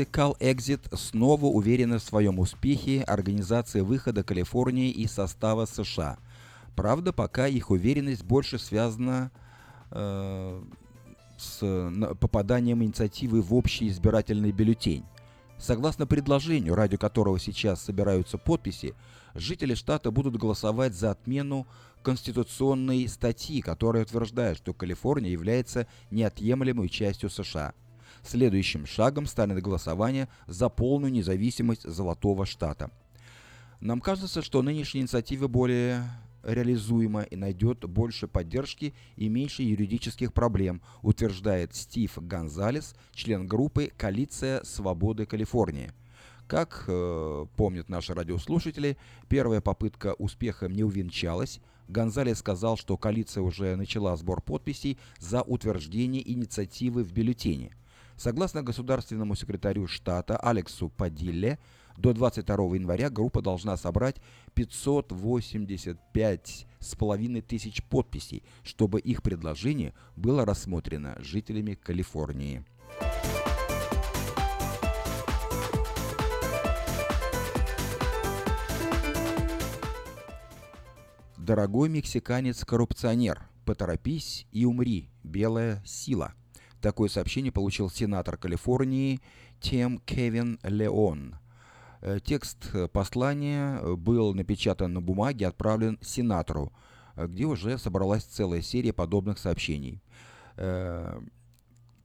CalExit снова уверена в своем успехе организации выхода Калифорнии из состава США. Правда, пока их уверенность больше связана э, с попаданием инициативы в общий избирательный бюллетень. Согласно предложению, ради которого сейчас собираются подписи, жители штата будут голосовать за отмену конституционной статьи, которая утверждает, что Калифорния является неотъемлемой частью США – Следующим шагом станет голосование за полную независимость Золотого Штата. Нам кажется, что нынешняя инициатива более реализуема и найдет больше поддержки и меньше юридических проблем, утверждает Стив Гонзалес, член группы «Коалиция свободы Калифорнии». Как э, помнят наши радиослушатели, первая попытка успехом не увенчалась. Гонзалес сказал, что коалиция уже начала сбор подписей за утверждение инициативы в бюллетене – Согласно государственному секретарю штата Алексу Падилле, до 22 января группа должна собрать 585 с половиной тысяч подписей, чтобы их предложение было рассмотрено жителями Калифорнии. Дорогой мексиканец-коррупционер, поторопись и умри, белая сила – Такое сообщение получил сенатор Калифорнии Тем Кевин Леон. Э, текст послания был напечатан на бумаге и отправлен сенатору, э, где уже собралась целая серия подобных сообщений. Э,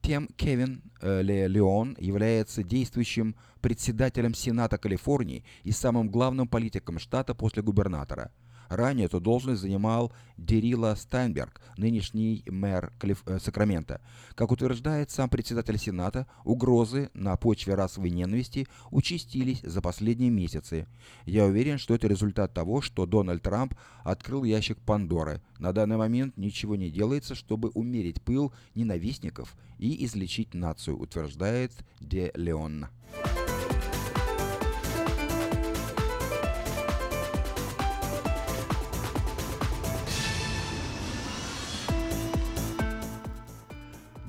Тем Кевин Леон является действующим председателем Сената Калифорнии и самым главным политиком штата после губернатора – Ранее эту должность занимал Дерила Стайнберг, нынешний мэр Калиф... Э, Сакрамента. Как утверждает сам председатель Сената, угрозы на почве расовой ненависти участились за последние месяцы. Я уверен, что это результат того, что Дональд Трамп открыл ящик Пандоры. На данный момент ничего не делается, чтобы умерить пыл ненавистников и излечить нацию, утверждает Де Леон.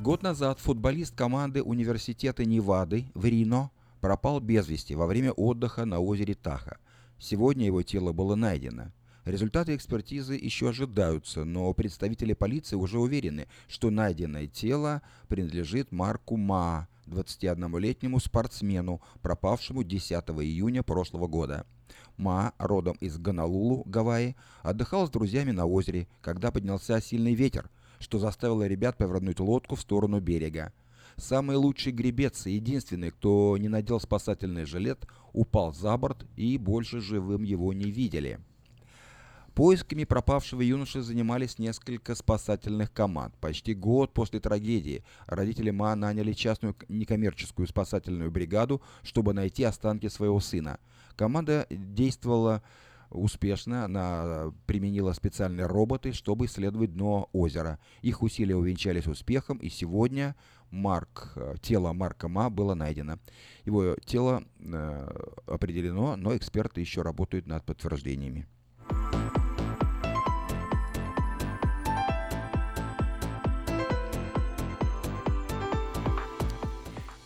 Год назад футболист команды университета Невады в Рино пропал без вести во время отдыха на озере Таха. Сегодня его тело было найдено. Результаты экспертизы еще ожидаются, но представители полиции уже уверены, что найденное тело принадлежит Марку Ма, 21-летнему спортсмену, пропавшему 10 июня прошлого года. Ма, родом из Гонолулу, Гавайи, отдыхал с друзьями на озере, когда поднялся сильный ветер, что заставило ребят повернуть лодку в сторону берега. Самый лучший гребец и единственный, кто не надел спасательный жилет, упал за борт и больше живым его не видели. Поисками пропавшего юноши занимались несколько спасательных команд. Почти год после трагедии родители Ма наняли частную некоммерческую спасательную бригаду, чтобы найти останки своего сына. Команда действовала успешно. Она применила специальные роботы, чтобы исследовать дно озера. Их усилия увенчались успехом, и сегодня Марк, э, тело Марка Ма было найдено. Его тело э, определено, но эксперты еще работают над подтверждениями.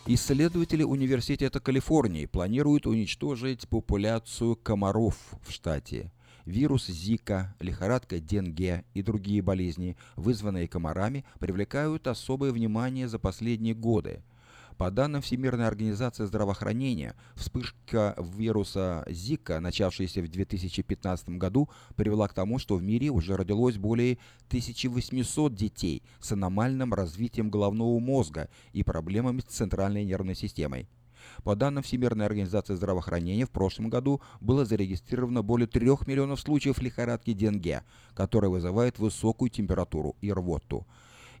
Исследователи Университета Калифорнии планируют уничтожить популяцию комаров в штате. Вирус Зика, лихорадка Денге и другие болезни, вызванные комарами, привлекают особое внимание за последние годы – по данным Всемирной организации здравоохранения, вспышка вируса Зика, начавшаяся в 2015 году, привела к тому, что в мире уже родилось более 1800 детей с аномальным развитием головного мозга и проблемами с центральной нервной системой. По данным Всемирной организации здравоохранения, в прошлом году было зарегистрировано более 3 миллионов случаев лихорадки Денге, которая вызывает высокую температуру и рвоту.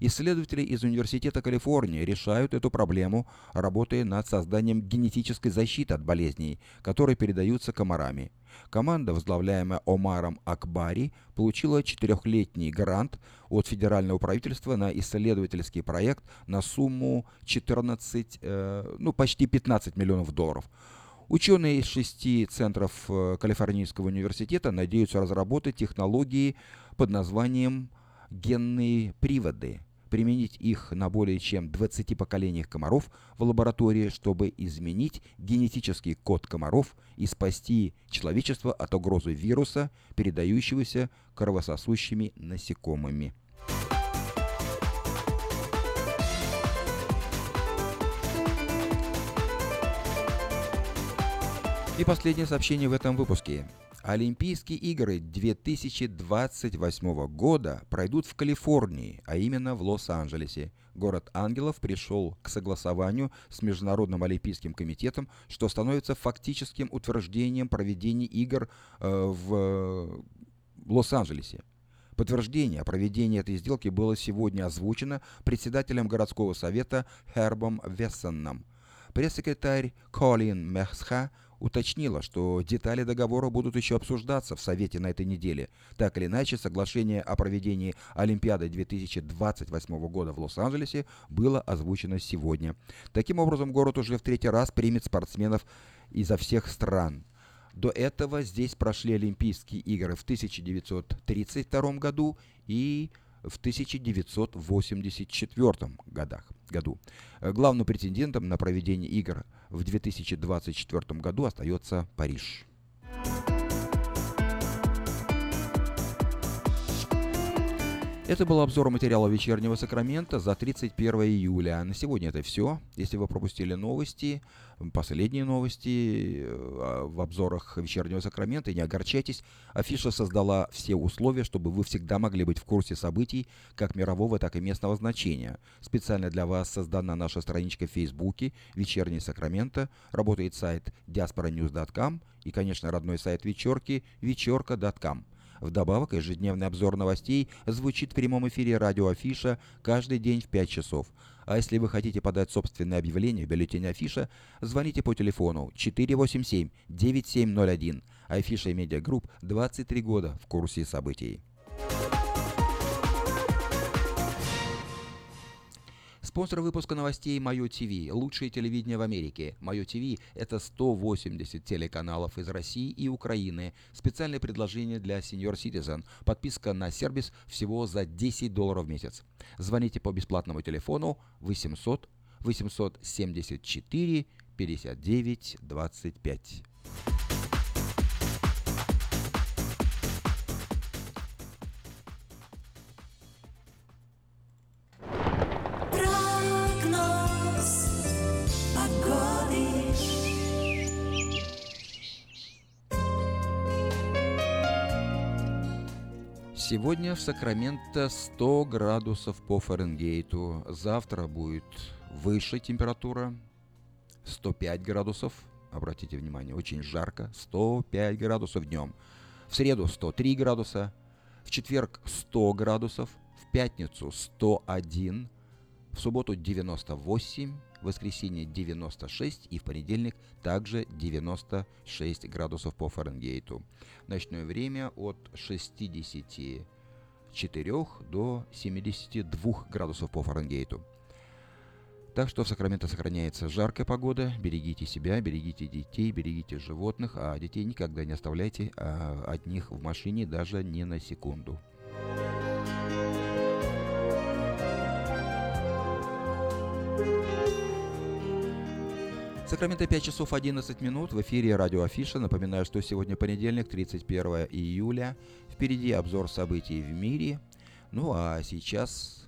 Исследователи из Университета Калифорнии решают эту проблему, работая над созданием генетической защиты от болезней, которые передаются комарами. Команда, возглавляемая Омаром Акбари, получила четырехлетний грант от федерального правительства на исследовательский проект на сумму 14, э, ну почти 15 миллионов долларов. Ученые из шести центров э, Калифорнийского университета надеются разработать технологии под названием генные приводы – применить их на более чем 20 поколениях комаров в лаборатории, чтобы изменить генетический код комаров и спасти человечество от угрозы вируса, передающегося кровососущими насекомыми. И последнее сообщение в этом выпуске. Олимпийские игры 2028 года пройдут в Калифорнии, а именно в Лос-Анджелесе. Город ангелов пришел к согласованию с Международным Олимпийским комитетом, что становится фактическим утверждением проведения игр э, в Лос-Анджелесе. Подтверждение о проведении этой сделки было сегодня озвучено председателем городского совета Хербом Вессоном. Пресс-секретарь Колин Мехсха уточнила, что детали договора будут еще обсуждаться в Совете на этой неделе. Так или иначе, соглашение о проведении Олимпиады 2028 года в Лос-Анджелесе было озвучено сегодня. Таким образом, город уже в третий раз примет спортсменов изо всех стран. До этого здесь прошли Олимпийские игры в 1932 году и в 1984 годах, году. Главным претендентом на проведение игр в 2024 году остается Париж. Это был обзор материала вечернего Сакрамента за 31 июля. На сегодня это все. Если вы пропустили новости, последние новости э, в обзорах вечернего Сакрамента, не огорчайтесь. Афиша создала все условия, чтобы вы всегда могли быть в курсе событий как мирового, так и местного значения. Специально для вас создана наша страничка в Фейсбуке «Вечерний Сакраменто». Работает сайт diasporanews.com и, конечно, родной сайт вечерки вечерка.com. Вдобавок, ежедневный обзор новостей звучит в прямом эфире радио Афиша каждый день в 5 часов. А если вы хотите подать собственное объявление в бюллетене Афиша, звоните по телефону 487-9701. Афиша Media Group 23 года в курсе событий. Спонсор выпуска новостей Мое ТВ. Лучшее телевидение в Америке. Мое ТВ – это 180 телеканалов из России и Украины. Специальное предложение для Senior Citizen. Подписка на сервис всего за 10 долларов в месяц. Звоните по бесплатному телефону 800 874 59 25. Сегодня в Сакраменто 100 градусов по Фаренгейту. Завтра будет выше температура, 105 градусов. Обратите внимание, очень жарко, 105 градусов днем. В среду 103 градуса, в четверг 100 градусов, в пятницу 101, в субботу 98, в воскресенье 96 и в понедельник также 96 градусов по Фаренгейту. Ночное время от 64 до 72 градусов по Фаренгейту. Так что в Сакраменто сохраняется жаркая погода. Берегите себя, берегите детей, берегите животных, а детей никогда не оставляйте а, одних в машине даже не на секунду. Сакраменто 5 часов 11 минут в эфире радио Афиша. Напоминаю, что сегодня понедельник, 31 июля. Впереди обзор событий в мире. Ну а сейчас...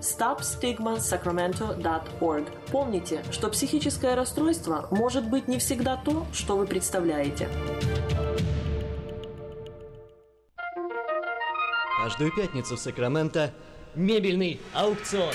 stopstigmasacramento.org. Помните, что психическое расстройство может быть не всегда то, что вы представляете. Каждую пятницу в Сакраменто мебельный аукцион.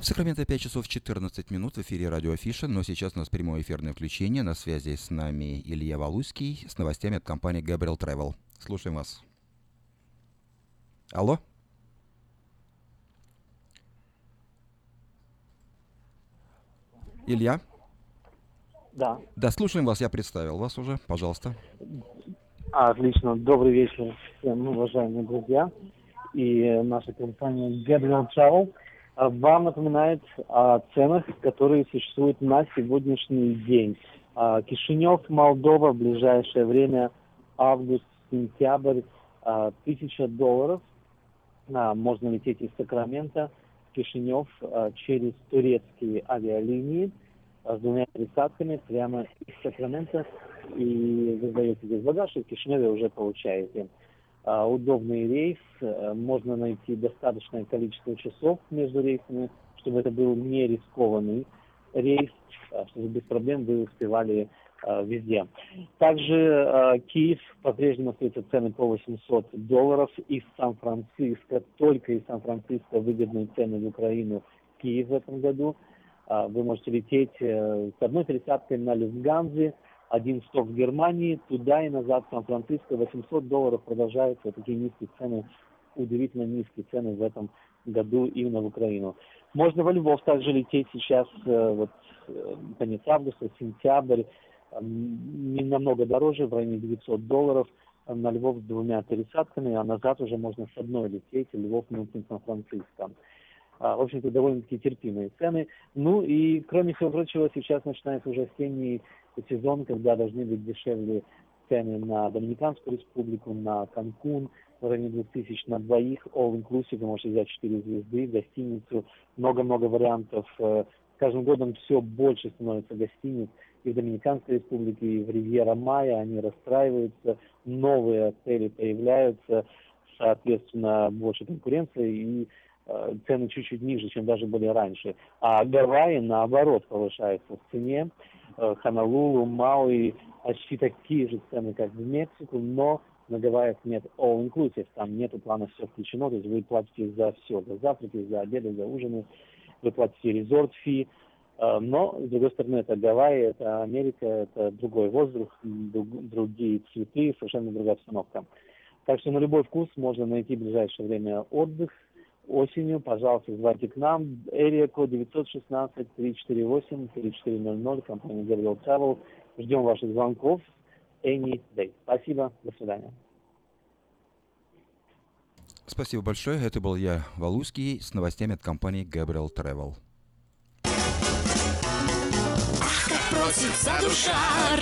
В Сакраменто 5 часов 14 минут в эфире радио Афиша, но сейчас у нас прямое эфирное включение. На связи с нами Илья Валуйский с новостями от компании Gabriel Travel. Слушаем вас. Алло? Илья? Да. Да, слушаем вас, я представил вас уже, пожалуйста. Отлично. Добрый вечер всем уважаемые друзья. И наша компания Gabriel Travel – вам напоминает о ценах, которые существуют на сегодняшний день. А, Кишинев, Молдова, в ближайшее время, август, сентябрь, а, тысяча долларов. Можно лететь из Сакрамента в Кишинев через турецкие авиалинии с двумя пересадками прямо из Сакрамента. И вы сдаете здесь багаж, и в Кишиневе уже получаете. А, удобный рейс, э, можно найти достаточное количество часов между рейсами, чтобы это был не рискованный рейс, а, чтобы без проблем вы успевали а, везде. Также Киев по-прежнему остаются цены по 800 долларов из Сан-Франциско, только из Сан-Франциско выгодные цены в Украину Киев в этом году. Вы можете лететь э, с одной пересадкой на Люфтганзе, один сток в Германии, туда и назад Сан-Франциско, 800 долларов продолжаются такие низкие цены, удивительно низкие цены в этом году именно в Украину. Можно во Львов также лететь сейчас, э, вот э, конец августа, сентябрь, не намного дороже, в районе 900 долларов на Львов с двумя пересадками, а назад уже можно с одной лететь, Львов, Мюнхен, Сан-Франциско. А, в общем-то, довольно-таки терпимые цены. Ну и, кроме всего прочего, сейчас начинается уже осенний сезон, когда должны быть дешевле цены на Доминиканскую республику, на Канкун, в районе 2000 на двоих, all inclusive, вы можете взять 4 звезды, гостиницу, много-много вариантов. Э, с каждым годом все больше становится гостиниц и в Доминиканской республике, и в Ривьера Майя, они расстраиваются, новые отели появляются, соответственно, больше конкуренции, и э, цены чуть-чуть ниже, чем даже были раньше. А Гавайи, наоборот, повышаются в цене. Э, Хонолулу, Мауи, почти такие же цены, как в Мексику, но на Гавайях нет all inclusive, там нету плана все включено, то есть вы платите за все, за завтраки, за обеды, за ужины, вы платите резорт фи, э, но, с другой стороны, это Гавайи, это Америка, это другой воздух, другие цветы, совершенно другая обстановка. Так что на любой вкус можно найти в ближайшее время отдых. Осенью, пожалуйста, звоните к нам. Area код 916-348-3400, компания Gabriel Travel. Ждем ваших звонков any day. Спасибо, до свидания. Спасибо большое. Это был я, Валуский, с новостями от компании Gabriel Travel. просится душа,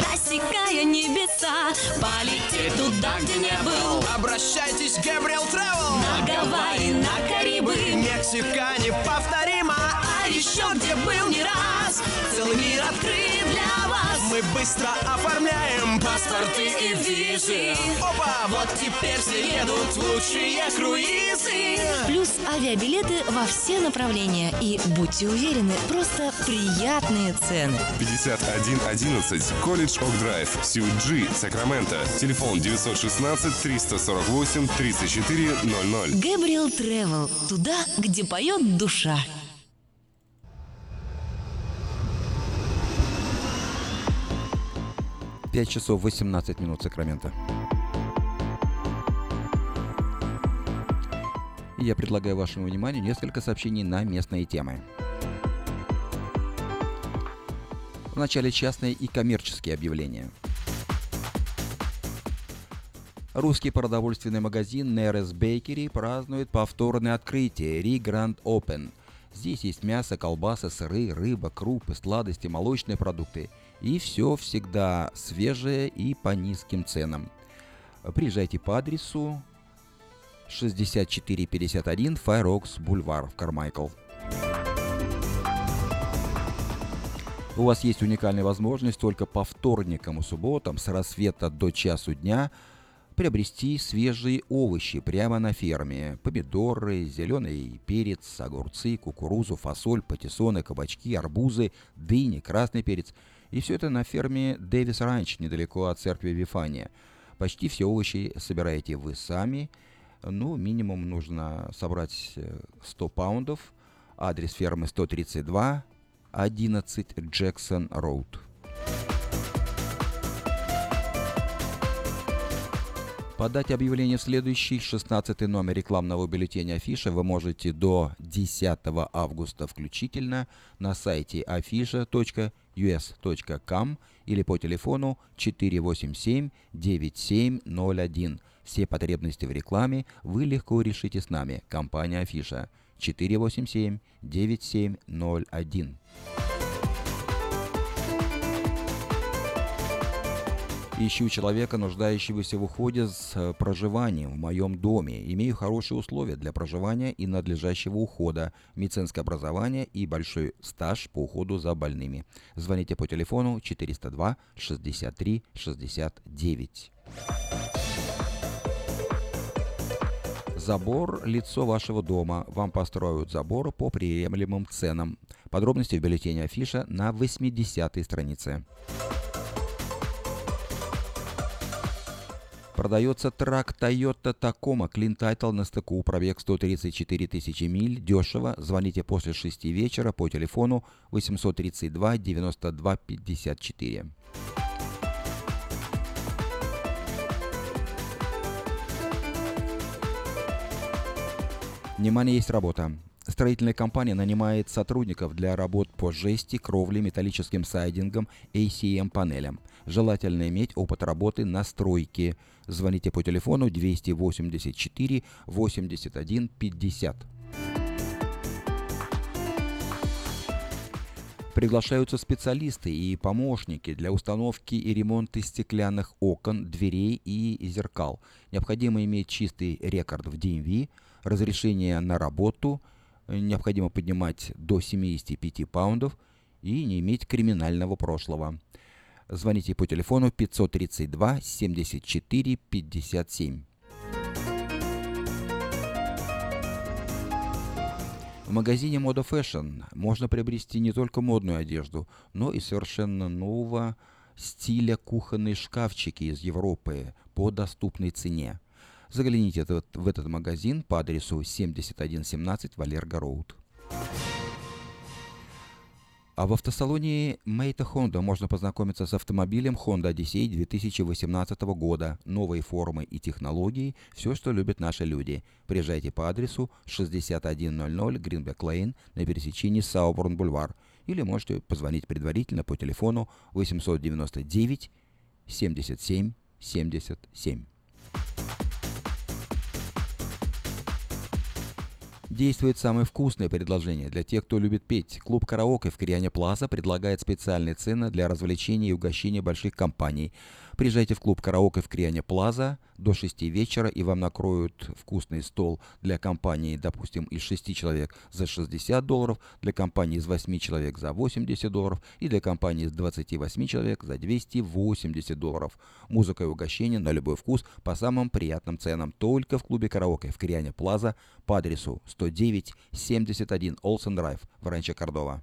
рассекая небеса, полететь туда, где не был. Обращайтесь Gabriel Travel. На Гавайи, на Карибы, Мексика неповторима, еще где был не раз. Целый мир открыт для вас. Мы быстро оформляем паспорты и визы. Опа, вот теперь все едут лучшие круизы. Плюс авиабилеты во все направления. И будьте уверены, просто приятные цены. 5111 Колледж Ок Драйв, Сьюит Джи, Сакраменто. Телефон 916 348 3400. Гэбриэл Тревел. Туда, где поет душа. 5 часов 18 минут Сакрамента. И я предлагаю вашему вниманию несколько сообщений на местные темы. Вначале частные и коммерческие объявления. Русский продовольственный магазин Нерес Бейкери празднует повторное открытие Гранд Open. Здесь есть мясо, колбасы, сыры, рыба, крупы, сладости, молочные продукты – и все всегда свежее и по низким ценам. Приезжайте по адресу 6451 Файрокс Бульвар в Кармайкл. У вас есть уникальная возможность только по вторникам и субботам с рассвета до часу дня приобрести свежие овощи прямо на ферме. Помидоры, зеленый перец, огурцы, кукурузу, фасоль, патиссоны, кабачки, арбузы, дыни, красный перец – и все это на ферме Дэвис Ранч, недалеко от церкви Вифания. Почти все овощи собираете вы сами. Ну, минимум нужно собрать 100 э, паундов. Адрес фермы 132, 11 Джексон Роуд. Подать объявление в следующий 16 номер рекламного бюллетеня Афиша вы можете до 10 августа включительно на сайте afisha.us.com или по телефону 487-9701. Все потребности в рекламе вы легко решите с нами. Компания Афиша 487-9701. Ищу человека, нуждающегося в уходе с э, проживанием в моем доме. Имею хорошие условия для проживания и надлежащего ухода, медицинское образование и большой стаж по уходу за больными. Звоните по телефону 402 63 69. Забор – лицо вашего дома. Вам построят забор по приемлемым ценам. Подробности в бюллетене афиша на 80-й странице. Продается трак Toyota Tacoma Clean Title на стыку, пробег 134 тысячи миль, дешево. Звоните после 6 вечера по телефону 832 92 54. Внимание, есть работа. Строительная компания нанимает сотрудников для работ по жести, кровле, металлическим сайдингам, ACM-панелям. Желательно иметь опыт работы на стройке. Звоните по телефону 284 81 50. Приглашаются специалисты и помощники для установки и ремонта стеклянных окон, дверей и зеркал. Необходимо иметь чистый рекорд в DMV, разрешение на работу – необходимо поднимать до 75 паундов и не иметь криминального прошлого. Звоните по телефону 532 74 57. В магазине Moda Fashion можно приобрести не только модную одежду, но и совершенно нового стиля кухонные шкафчики из Европы по доступной цене. Загляните в этот магазин по адресу 7117 Валерго Роуд. А в автосалоне Мейта Honda можно познакомиться с автомобилем Honda Odyssey 2018 года. Новые формы и технологии – все, что любят наши люди. Приезжайте по адресу 6100 Greenback Lane на пересечении Сауборн-Бульвар. Или можете позвонить предварительно по телефону 899 77 77. Действует самое вкусное предложение для тех, кто любит петь. Клуб «Караоке» в Кориане Плаза предлагает специальные цены для развлечения и угощения больших компаний – Приезжайте в клуб «Караоке» в Криане Плаза до 6 вечера, и вам накроют вкусный стол для компании, допустим, из 6 человек за 60 долларов, для компании из 8 человек за 80 долларов и для компании из 28 человек за 280 долларов. Музыка и угощение на любой вкус по самым приятным ценам только в клубе «Караоке» в Криане Плаза по адресу 109 71 Олсен Драйв в Ранче Кордова.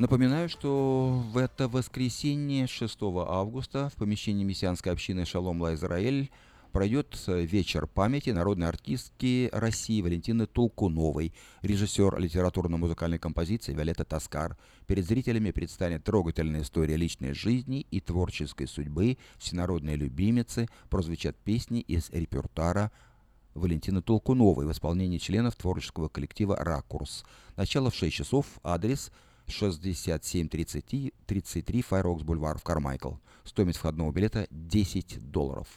Напоминаю, что в это воскресенье 6 августа в помещении мессианской общины Шалом Ла Израиль пройдет вечер памяти народной артистки России Валентины Толкуновой, режиссер литературно-музыкальной композиции Виолетта Таскар. Перед зрителями предстанет трогательная история личной жизни и творческой судьбы всенародной любимицы, прозвучат песни из репертуара Валентины Толкуновой в исполнении членов творческого коллектива «Ракурс». Начало в 6 часов, адрес – 6733 Файрокс Бульвар в Кармайкл. Стоимость входного билета 10 долларов.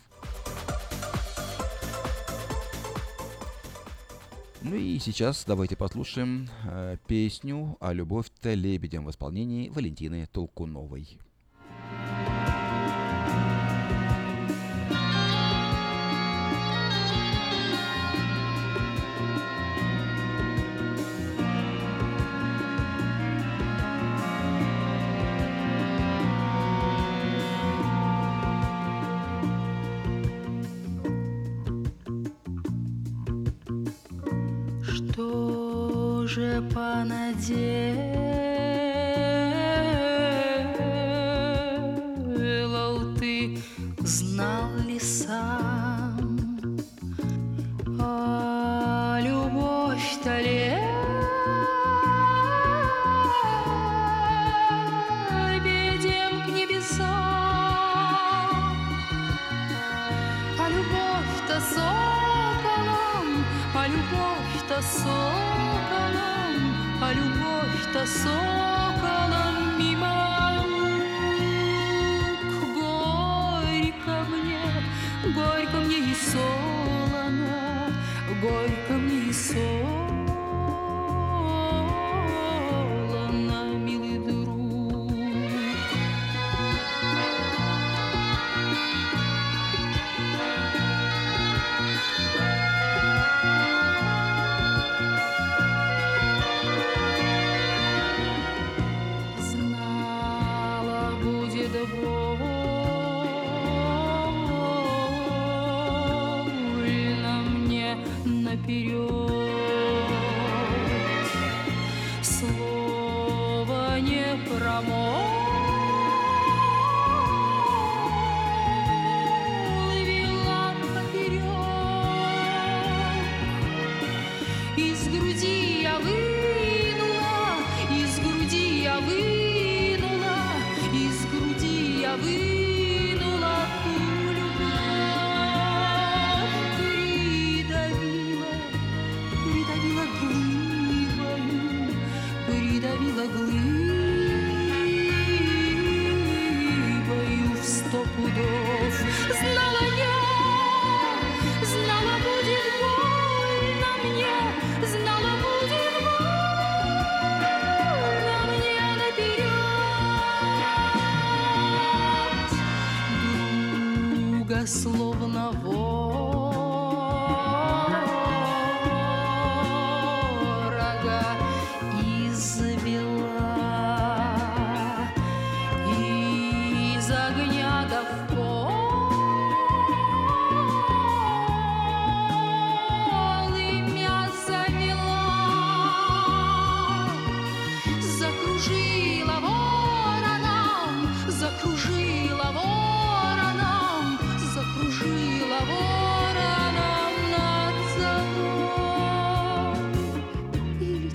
Ну и сейчас давайте послушаем э, песню о любовь-то лебедям в исполнении Валентины Толкуновой.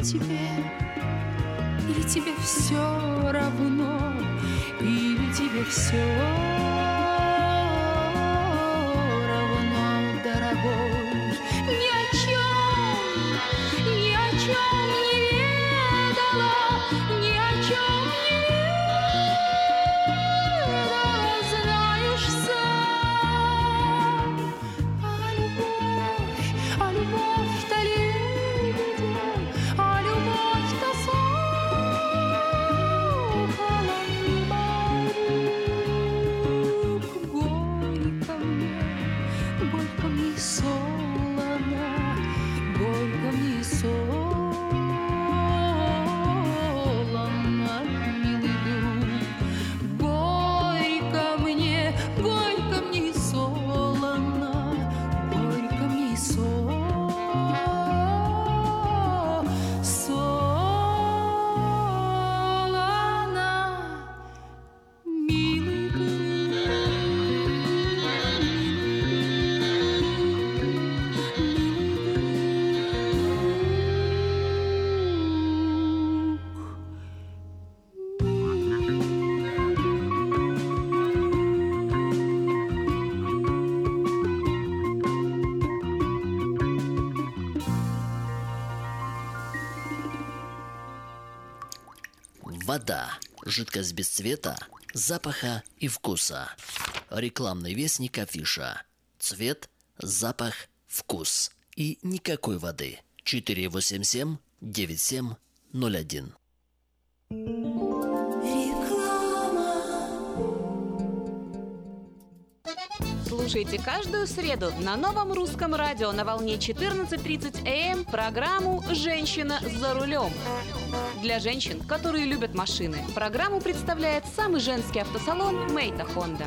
Тебе, или тебе все равно, или тебе все равно, Вода. Жидкость без цвета, запаха и вкуса. Рекламный вестник афиша. Цвет, запах, вкус. И никакой воды. 487-9701. Слушайте каждую среду на новом русском радио на волне 14.30 АМ программу «Женщина за рулем». Для женщин, которые любят машины, программу представляет самый женский автосалон «Мейта Хонда».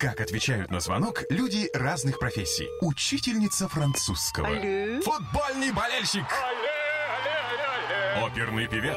Как отвечают на звонок люди разных профессий. Учительница французского. Алле. Футбольный болельщик. Оперный певец.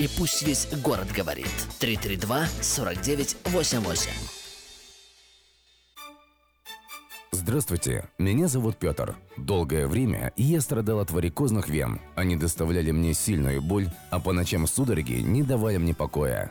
И пусть весь город говорит. 332-4988. Здравствуйте, меня зовут Петр. Долгое время я страдал от варикозных вен. Они доставляли мне сильную боль, а по ночам судороги не давали мне покоя.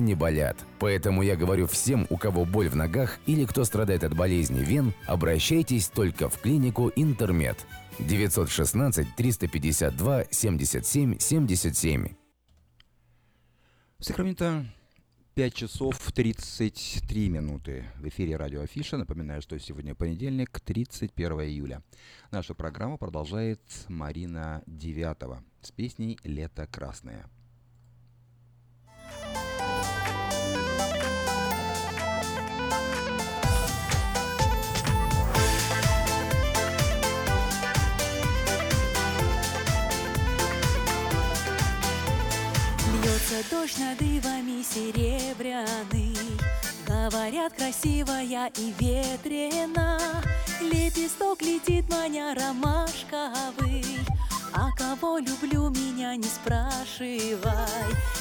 не болят. Поэтому я говорю всем, у кого боль в ногах или кто страдает от болезни вен, обращайтесь только в клинику Интермед. 916 352 77 77. В Сакраменто 5 часов 33 минуты. В эфире радио Афиша. Напоминаю, что сегодня понедельник, 31 июля. Нашу программу продолжает Марина Девятова с песней «Лето красное». Дождь над ивами серебряный. Говорят, красивая и ветрена. Лепесток летит, маня ромашковый А кого люблю, меня не спрашивай.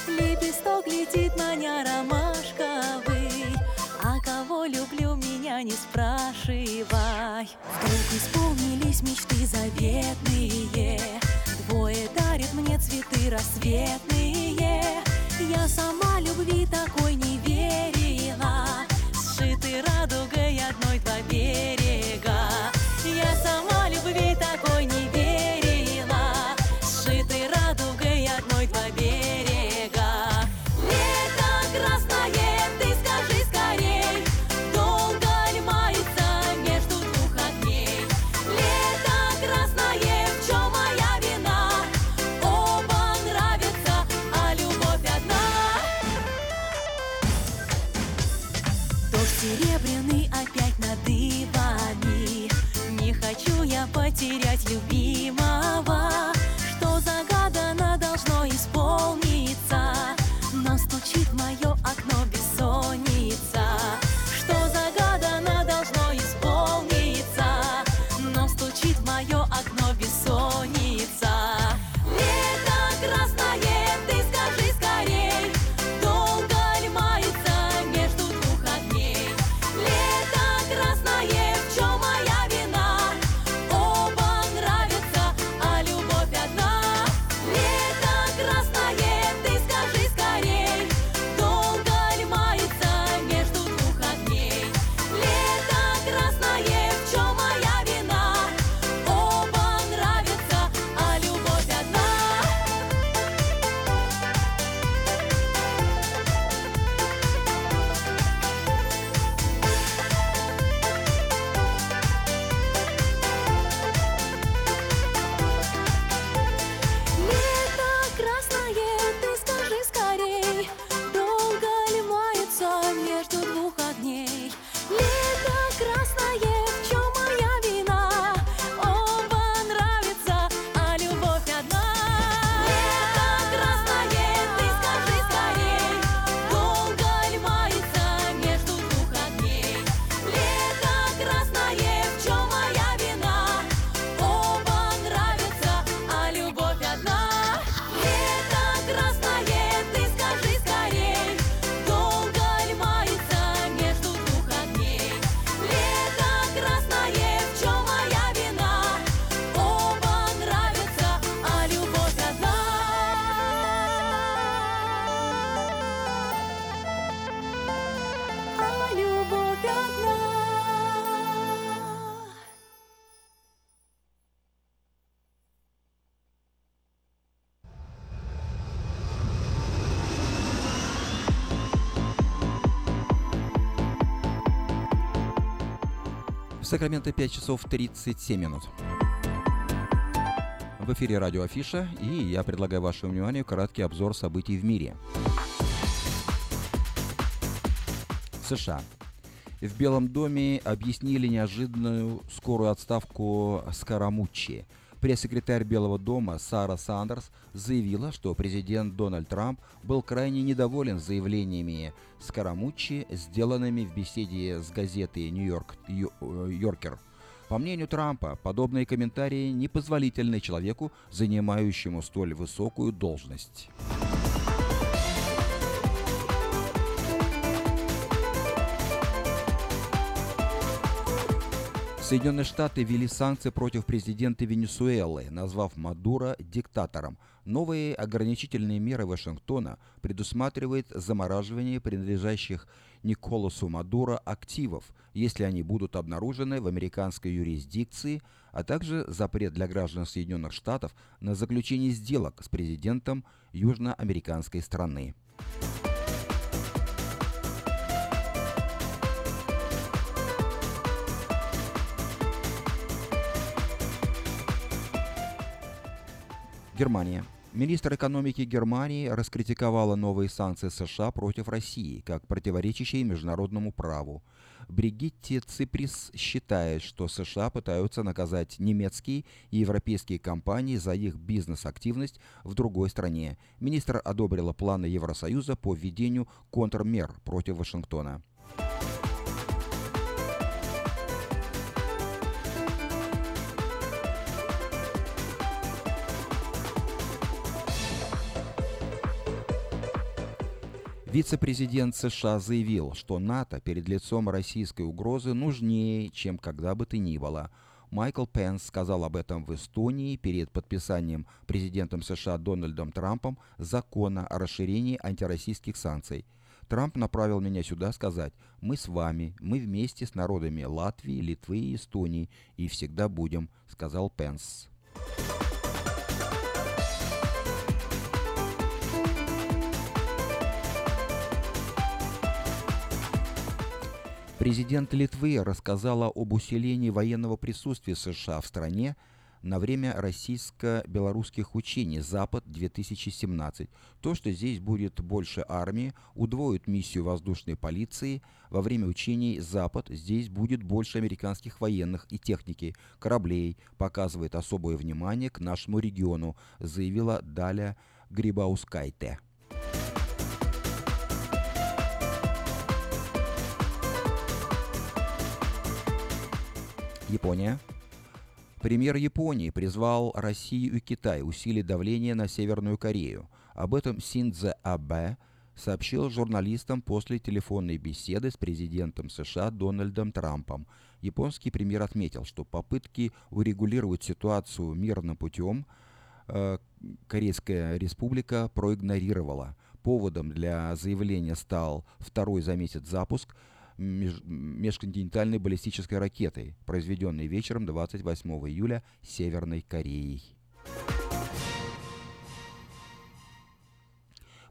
Лепесток летит, маня ромашковый А кого люблю, меня не спрашивай. Вдруг исполнились мечты заветные. Двое дарит мне цветы рассветные Я сама любви такой не верила. Сшиты радугой одной два берега В Сакраменто 5 часов 37 минут. В эфире радио Афиша, и я предлагаю вашему вниманию краткий обзор событий в мире. США. В Белом доме объяснили неожиданную скорую отставку Скарамуччи. Пресс-секретарь Белого дома Сара Сандерс заявила, что президент Дональд Трамп был крайне недоволен заявлениями Скарамуччи, сделанными в беседе с газетой «Нью-Йорк Йоркер». По мнению Трампа, подобные комментарии непозволительны человеку, занимающему столь высокую должность. Соединенные Штаты ввели санкции против президента Венесуэлы, назвав Мадуро диктатором. Новые ограничительные меры Вашингтона предусматривают замораживание принадлежащих Николасу Мадуро активов, если они будут обнаружены в американской юрисдикции, а также запрет для граждан Соединенных Штатов на заключение сделок с президентом южноамериканской страны. Германия. Министр экономики Германии раскритиковала новые санкции США против России как противоречащие международному праву. Бригитте Циприс считает, что США пытаются наказать немецкие и европейские компании за их бизнес-активность в другой стране. Министр одобрила планы Евросоюза по введению контрмер против Вашингтона. Вице-президент США заявил, что НАТО перед лицом российской угрозы нужнее, чем когда бы то ни было. Майкл Пенс сказал об этом в Эстонии перед подписанием президентом США Дональдом Трампом закона о расширении антироссийских санкций. Трамп направил меня сюда сказать, мы с вами, мы вместе с народами Латвии, Литвы и Эстонии и всегда будем, сказал Пенс. Президент Литвы рассказала об усилении военного присутствия США в стране на время российско-белорусских учений «Запад-2017». То, что здесь будет больше армии, удвоит миссию воздушной полиции. Во время учений «Запад» здесь будет больше американских военных и техники, кораблей, показывает особое внимание к нашему региону, заявила Даля Грибаускайте. Япония. Премьер Японии призвал Россию и Китай усилить давление на Северную Корею. Об этом Синдзе Абе сообщил журналистам после телефонной беседы с президентом США Дональдом Трампом. Японский премьер отметил, что попытки урегулировать ситуацию мирным путем э, Корейская республика проигнорировала. Поводом для заявления стал второй за месяц запуск – меж, межконтинентальной баллистической ракетой, произведенной вечером 28 июля Северной Кореей.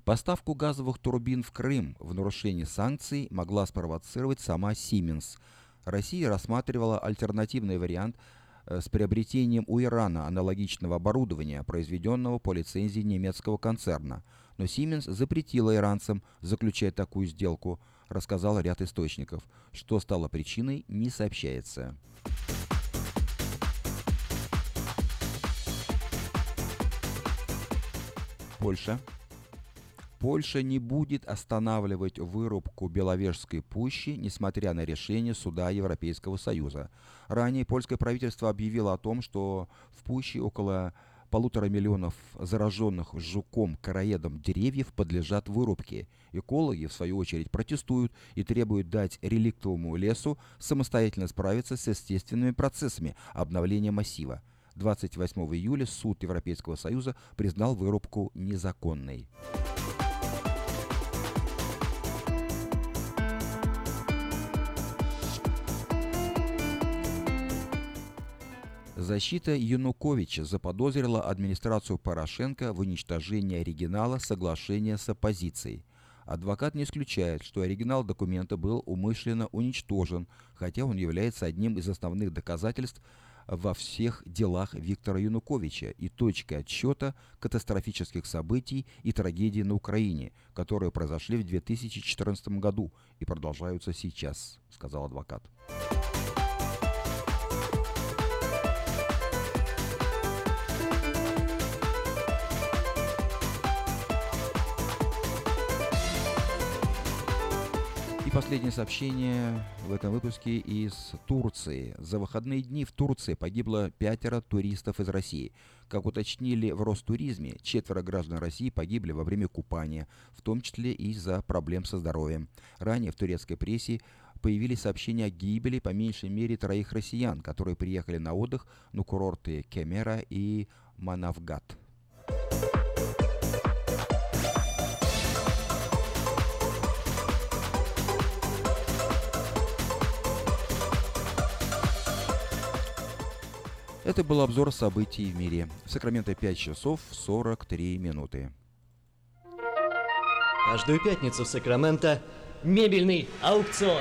Поставку газовых турбин в Крым в нарушении санкций могла спровоцировать сама Siemens. Россия рассматривала альтернативный вариант э, с приобретением у Ирана аналогичного оборудования, произведенного по лицензии немецкого концерна. Но Siemens запретила иранцам заключать такую сделку – рассказал ряд источников. Что стало причиной, не сообщается. Польша. Польша не будет останавливать вырубку Беловежской пущи, несмотря на решение Суда Европейского Союза. Ранее польское правительство объявило о том, что в пуще около полутора миллионов зараженных жуком-короедом деревьев подлежат вырубке. Экологи, в свою очередь, протестуют и требуют дать реликтовому лесу самостоятельно справиться с естественными процессами обновления массива. 28 июля суд Европейского Союза признал вырубку незаконной. Защита Януковича заподозрила администрацию Порошенко в уничтожении оригинала соглашения с оппозицией. Адвокат не исключает, что оригинал документа был умышленно уничтожен, хотя он является одним из основных доказательств во всех делах Виктора Януковича и точкой отсчета катастрофических событий и трагедий на Украине, которые произошли в 2014 году и продолжаются сейчас, сказал адвокат. И последнее сообщение в этом выпуске из Турции. За выходные дни в Турции погибло пятеро туристов из России. Как уточнили в Ростуризме, четверо граждан России погибли во время купания, в том числе из-за проблем со здоровьем. Ранее в турецкой прессе появились сообщения о гибели по меньшей мере троих россиян, которые приехали на отдых на курорты Кемера и Манавгат. Это был обзор событий в мире. Сакраменто 5 часов 43 минуты. Каждую пятницу в Сакраменто мебельный аукцион.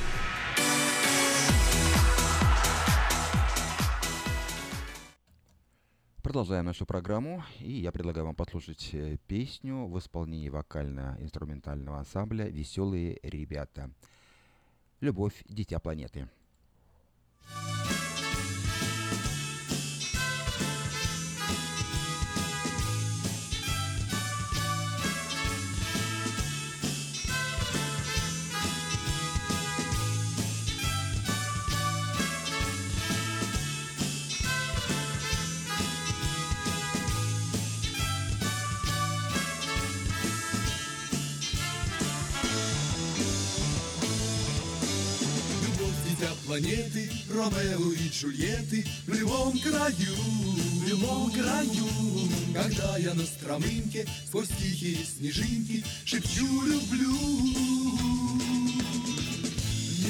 Продолжаем нашу программу, и я предлагаю вам послушать э, песню в исполнении вокально-инструментального ансамбля «Веселые ребята». «Любовь, дитя планеты». Любовь планеты, Ромео и Джульетты В любом краю, в любом краю. Когда я на стромынке Сквозь тихие снежинки Шепчу люблю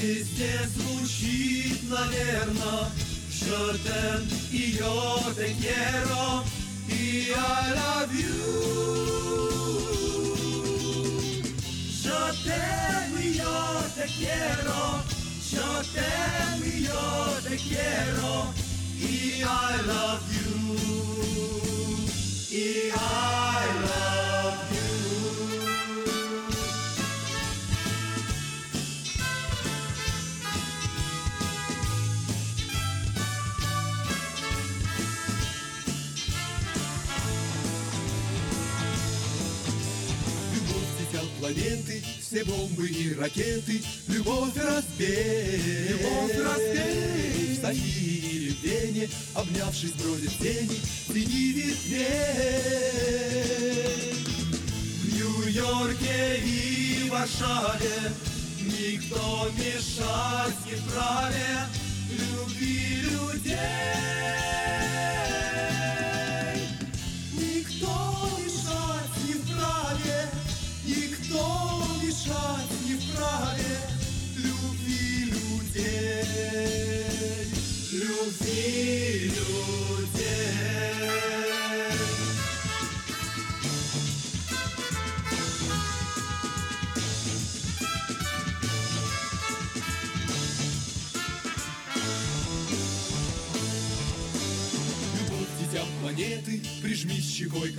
Везде звучит, наверно Шотен и quiero И I love you Yo te y yo te te y yo te quiero, y I love you, y I love you. Любовь планеты, все бомбы и ракеты, любовь разбей, любовь разбей. В Софии или в Вене, обнявшись, бродят тени, тени ветвей. В Нью-Йорке и Варшаве никто мешать не вправе любви людей.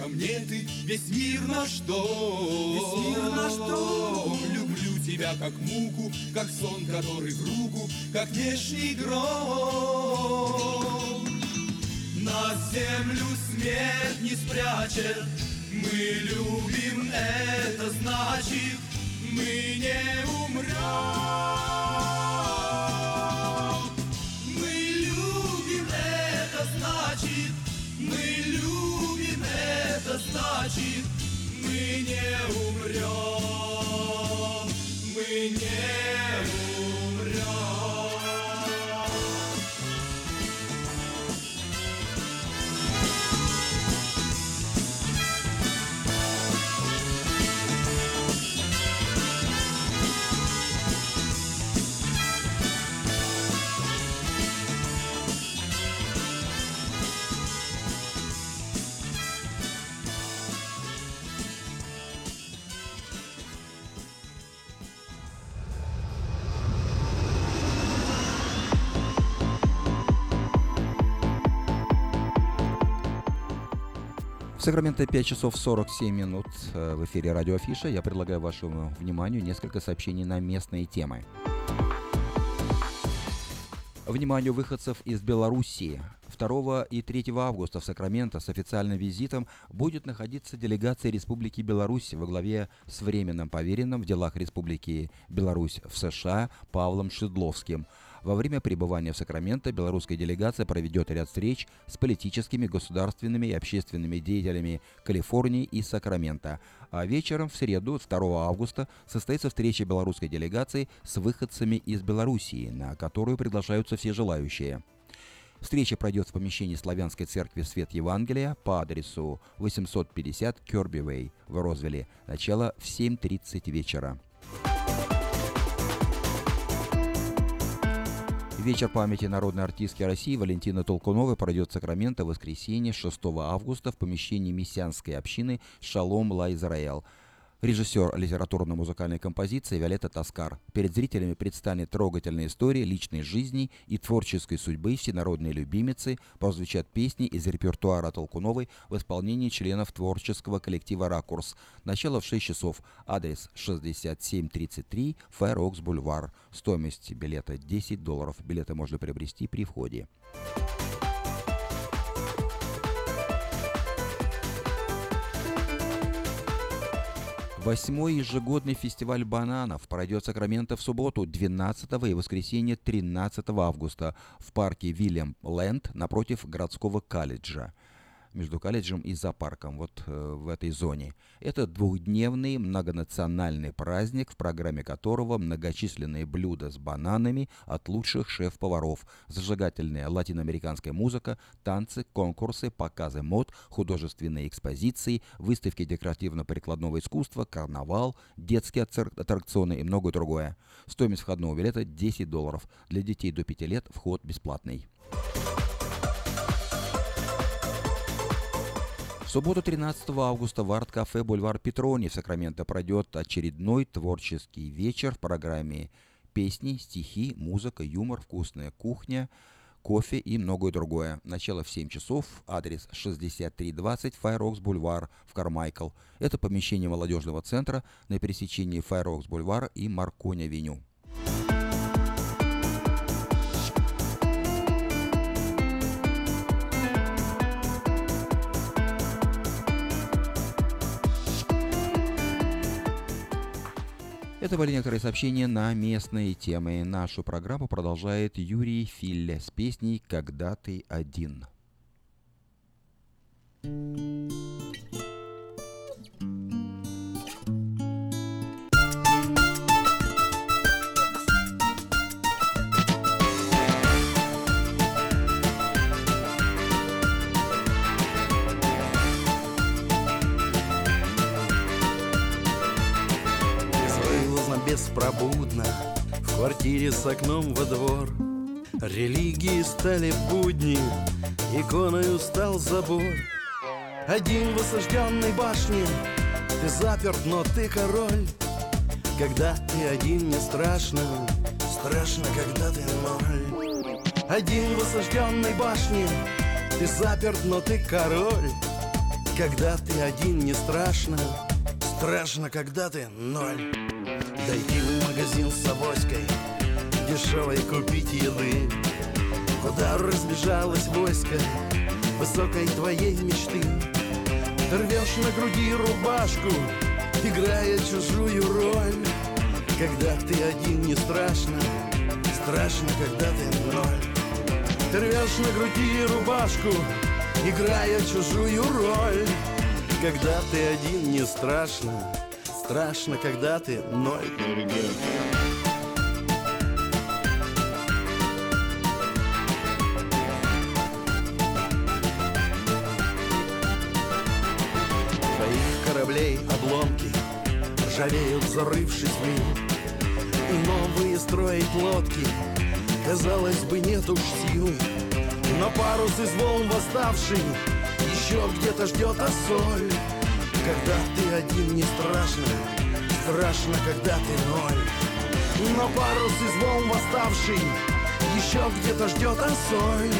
Ко мне ты, весь мир наш дом. Весь мир наш дом. Люблю тебя как муку, как сон, который в руку, как внешний гром. На землю смерть не спрячет, мы любим, это значит, мы не умрем. Не умрем, Сакраменто 5 часов 47 минут э, в эфире радио Афиша. Я предлагаю вашему вниманию несколько сообщений на местные темы. Вниманию выходцев из Белоруссии. 2 и 3 августа в Сакраменто с официальным визитом будет находиться делегация Республики Беларусь во главе с временным поверенным в делах Республики Беларусь в США Павлом Шедловским – во время пребывания в Сакраменто белорусская делегация проведет ряд встреч с политическими, государственными и общественными деятелями Калифорнии и Сакрамента. А вечером в среду, 2 августа, состоится встреча белорусской делегации с выходцами из Белоруссии, на которую приглашаются все желающие. Встреча пройдет в помещении Славянской церкви Свет Евангелия по адресу 850 Керби в Розвилле. Начало в 7.30 вечера. Вечер памяти народной артистки России Валентины Толкуновой пройдет в Сакраменто в воскресенье 6 августа в помещении мессианской общины «Шалом Ла Израэл». Режиссер литературно-музыкальной композиции Виолетта Таскар. Перед зрителями предстанет трогательная история личной жизни и творческой судьбы всенародной любимицы, прозвучат песни из репертуара Толкуновой в исполнении членов творческого коллектива «Ракурс». Начало в 6 часов. Адрес 6733 Фэрокс Бульвар. Стоимость билета 10 долларов. Билеты можно приобрести при входе. Восьмой ежегодный фестиваль бананов пройдет в Сакраменто в субботу 12 и воскресенье 13 августа в парке Вильям Лэнд напротив городского колледжа между колледжем и зоопарком вот э, в этой зоне. Это двухдневный многонациональный праздник, в программе которого многочисленные блюда с бананами от лучших шеф-поваров, зажигательная латиноамериканская музыка, танцы, конкурсы, показы мод, художественные экспозиции, выставки декоративно-прикладного искусства, карнавал, детские аттракционы и многое другое. Стоимость входного билета 10 долларов. Для детей до 5 лет вход бесплатный. Субботу 13 августа в арт-кафе «Бульвар Петрони» в Сакраменто пройдет очередной творческий вечер в программе «Песни, стихи, музыка, юмор, вкусная кухня», кофе и многое другое. Начало в 7 часов, адрес 6320 Файрокс Бульвар в Кармайкл. Это помещение молодежного центра на пересечении Файрокс Бульвар и Марконя-Веню. Это были некоторые сообщения на местные темы. Нашу программу продолжает Юрий Филле с песней «Когда ты один». thank you беспробудно В квартире с окном во двор. Религии стали будни Иконою стал забор. Один в осажденной башне Ты заперт, но ты король. Когда ты один, не страшно Страшно, когда ты ноль. Один в осажденной башне Ты заперт, но ты король. Когда ты один, не страшно Страшно, когда ты ноль. Дойти в магазин с авоськой Дешевой купить еды. Куда разбежалось войско Высокой твоей мечты? Ты рвешь на груди рубашку Играя чужую роль. Когда ты один не страшно Страшно, когда ты ноль. Ты рвешь на груди рубашку Играя чужую роль Когда ты один не страшно. Страшно, когда ты ноль. Твоих кораблей обломки Ржавеют, зарывшись в мир. И новые строить лодки Казалось бы, нет уж сил Но парус из волн восставший Еще где-то ждет осоль когда ты один не страшно. Страшно, когда ты ноль. Но парус из волн восставший Еще где-то ждет осоль.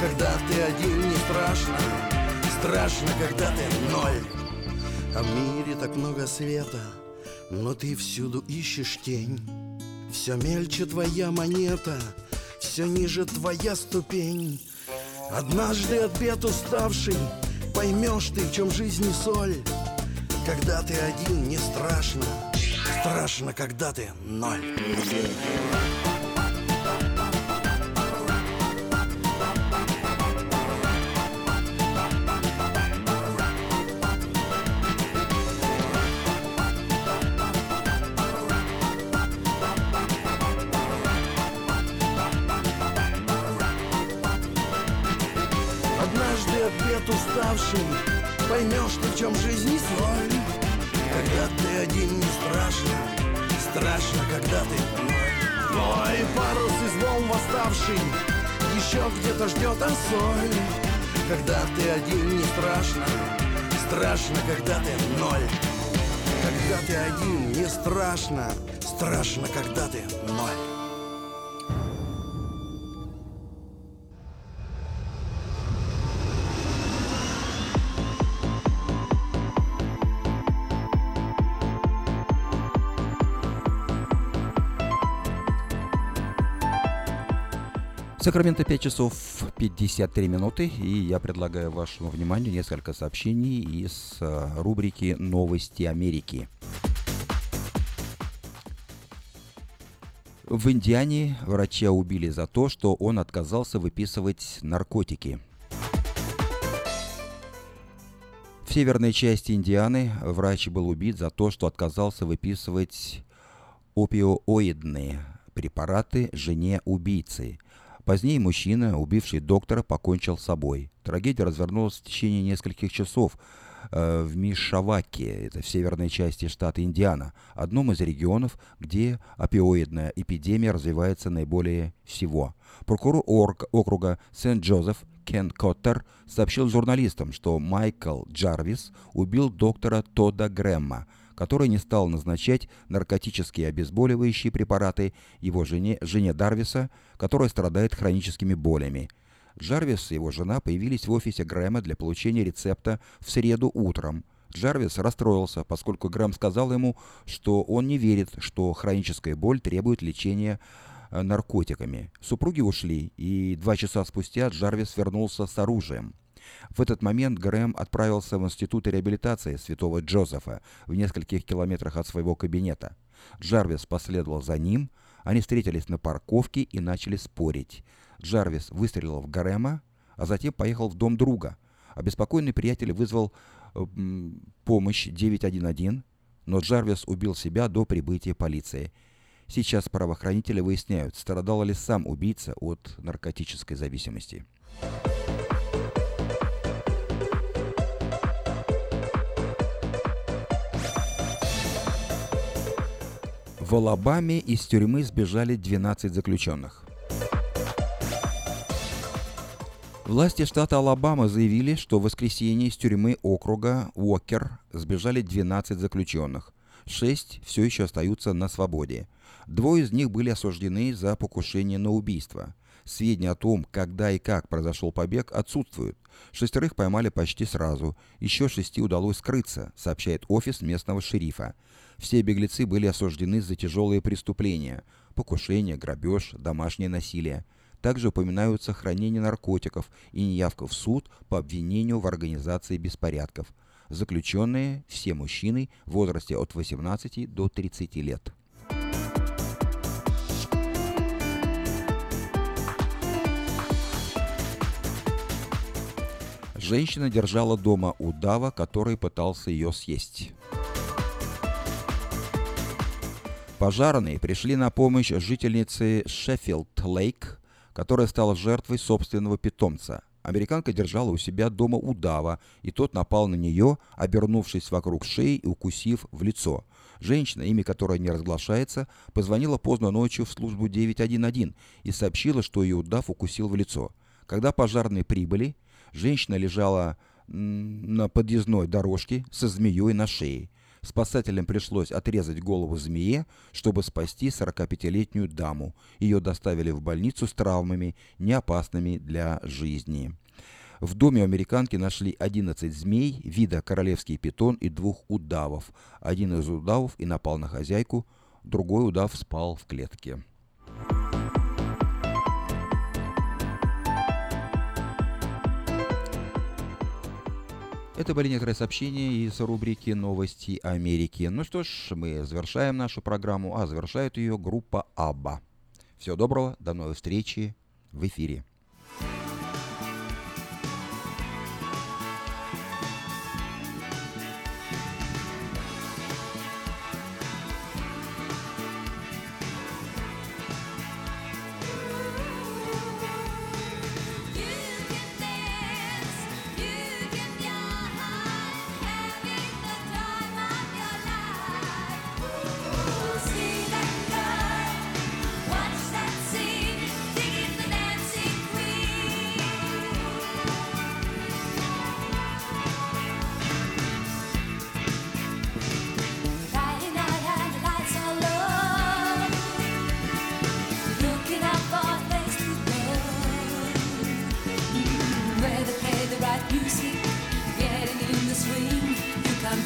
Когда ты один не страшно. Страшно, когда ты ноль. А в мире так много света Но ты всюду ищешь тень. Все мельче твоя монета Все ниже твоя ступень. Однажды от бед уставший Поймешь ты, в чем жизни соль. Когда ты один, не страшно. Страшно, когда ты ноль уставший Поймешь ты, в чем жизни соль. Когда ты один, не страшно. Страшно, когда ты ноль Твой парус из волн восставший. Еще где-то ждет осоль. Когда ты один, не страшно. Страшно, когда ты ноль. Когда ты один, не страшно. Страшно, когда ты ноль Сакраменто 5 часов 53 минуты, и я предлагаю вашему вниманию несколько сообщений из э, рубрики «Новости Америки». В Индиане врача убили за то, что он отказался выписывать наркотики. В северной части Индианы врач был убит за то, что отказался выписывать опиоидные препараты жене убийцы. Позднее мужчина, убивший доктора, покончил с собой. Трагедия развернулась в течение нескольких часов э, в Мишаваке, это в северной части штата Индиана, одном из регионов, где опиоидная эпидемия развивается наиболее всего. Прокурор орг- округа Сент-Джозеф Кен Коттер сообщил журналистам, что Майкл Джарвис убил доктора Тодда Грэмма, который не стал назначать наркотические обезболивающие препараты его жене, жене Дарвиса, которая страдает хроническими болями. Джарвис и его жена появились в офисе Грэма для получения рецепта в среду утром. Джарвис расстроился, поскольку Грэм сказал ему, что он не верит, что хроническая боль требует лечения э, наркотиками. Супруги ушли, и два часа спустя Джарвис вернулся с оружием. В этот момент Грэм отправился в институт реабилитации святого Джозефа в нескольких километрах от своего кабинета. Джарвис последовал за ним, они встретились на парковке и начали спорить. Джарвис выстрелил в Грэма, а затем поехал в дом друга. Обеспокоенный приятель вызвал э, помощь 911, но Джарвис убил себя до прибытия полиции. Сейчас правоохранители выясняют, страдал ли сам убийца от наркотической зависимости. В Алабаме из тюрьмы сбежали 12 заключенных. Власти штата Алабама заявили, что в воскресенье из тюрьмы округа Уокер сбежали 12 заключенных. Шесть все еще остаются на свободе. Двое из них были осуждены за покушение на убийство. Сведения о том, когда и как произошел побег, отсутствуют. Шестерых поймали почти сразу. Еще шести удалось скрыться, сообщает офис местного шерифа. Все беглецы были осуждены за тяжелые преступления – покушение, грабеж, домашнее насилие. Также упоминаются хранение наркотиков и неявка в суд по обвинению в организации беспорядков. Заключенные – все мужчины в возрасте от 18 до 30 лет. Женщина держала дома удава, который пытался ее съесть. Пожарные пришли на помощь жительнице Шеффилд-Лейк, которая стала жертвой собственного питомца. Американка держала у себя дома удава, и тот напал на нее, обернувшись вокруг шеи и укусив в лицо. Женщина, имя которой не разглашается, позвонила поздно ночью в службу 911 и сообщила, что ее удав укусил в лицо. Когда пожарные прибыли, женщина лежала на подъездной дорожке со змеей на шее. Спасателям пришлось отрезать голову змее, чтобы спасти 45-летнюю даму. Ее доставили в больницу с травмами, не опасными для жизни. В доме американки нашли 11 змей, вида королевский питон и двух удавов. Один из удавов и напал на хозяйку, другой удав спал в клетке. Это были некоторые сообщения из рубрики «Новости Америки». Ну что ж, мы завершаем нашу программу, а завершает ее группа «Абба». Всего доброго, до новой встречи в эфире.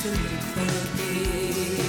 to live for me.